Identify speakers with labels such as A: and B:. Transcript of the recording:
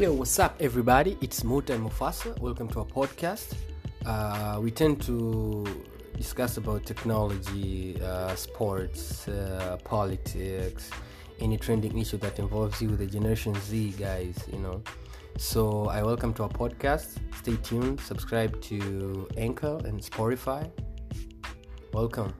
A: Yo, what's up, everybody? It's Mutta and Mufasa. Welcome to our podcast. Uh, we tend to discuss about technology, uh, sports, uh, politics, any trending issue that involves you, the Generation Z guys, you know. So I welcome to our podcast. Stay tuned. Subscribe to Anchor and Spotify. Welcome.